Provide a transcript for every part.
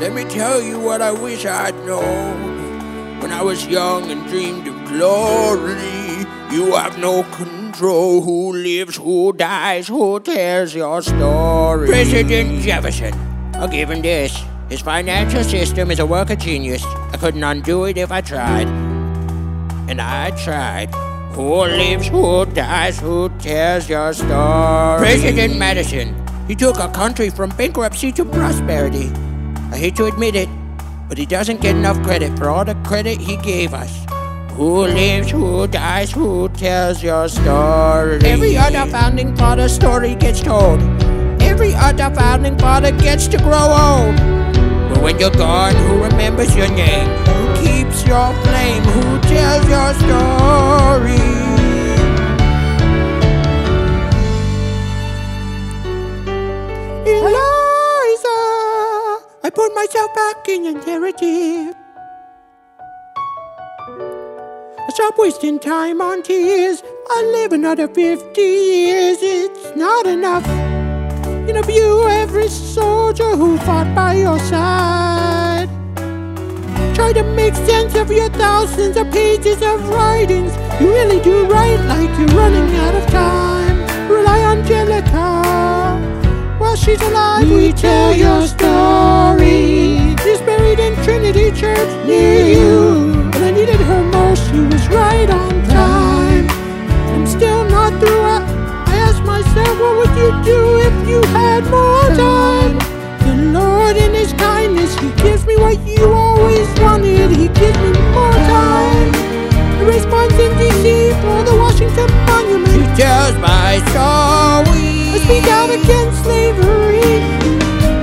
Let me tell you what I wish I'd known. When I was young and dreamed of glory, you have no control. Who lives, who dies, who tells your story? President Jefferson. I'll give him this. His financial system is a work of genius. I couldn't undo it if I tried. And I tried. Who lives, who dies, who tells your story? President Madison. He took our country from bankruptcy to prosperity. I hate to admit it, but he doesn't get enough credit for all the credit he gave us. Who lives, who dies, who tells your story? Every other founding father story gets told. Every other founding father gets to grow old. But when you're gone, who remembers your name? Who keeps your flame? Who tells your story? Myself back in your narrative. Stop wasting time on tears. I live another 50 years. It's not enough. Interview every soldier who fought by your side. Try to make sense of your thousands of pages of writings. You really do write like you're running out of time. Rely on Angelica. While she's alive, we tell your story. The in D.C. for the Washington Monument. She tells my story. I speak out against slavery.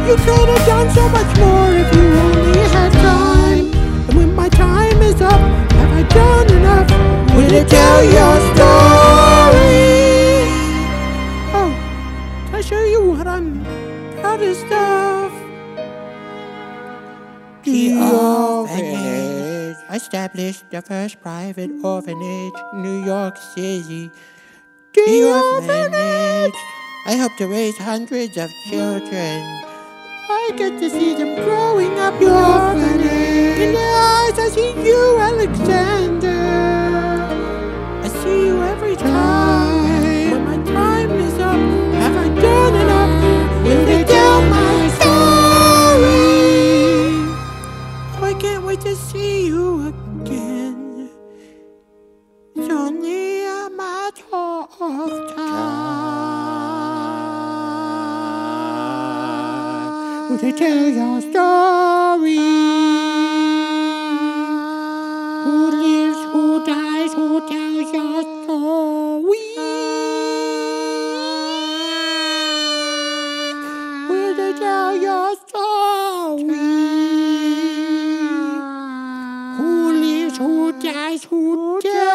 You could have done so much more if you only had time. And when my time is up, have I done enough? Will you tell your story? Oh, can I show you what I'm proudest of? The orphanage. I established the first private orphanage in New York City. The orphanage. I hope to raise hundreds of children. I get to see them growing up your orphanage. In their eyes, I see you, Alexander. Will they tell your story? Who lives, who dies, who tells your story? Will they tell your story? Who lives, who dies, who tells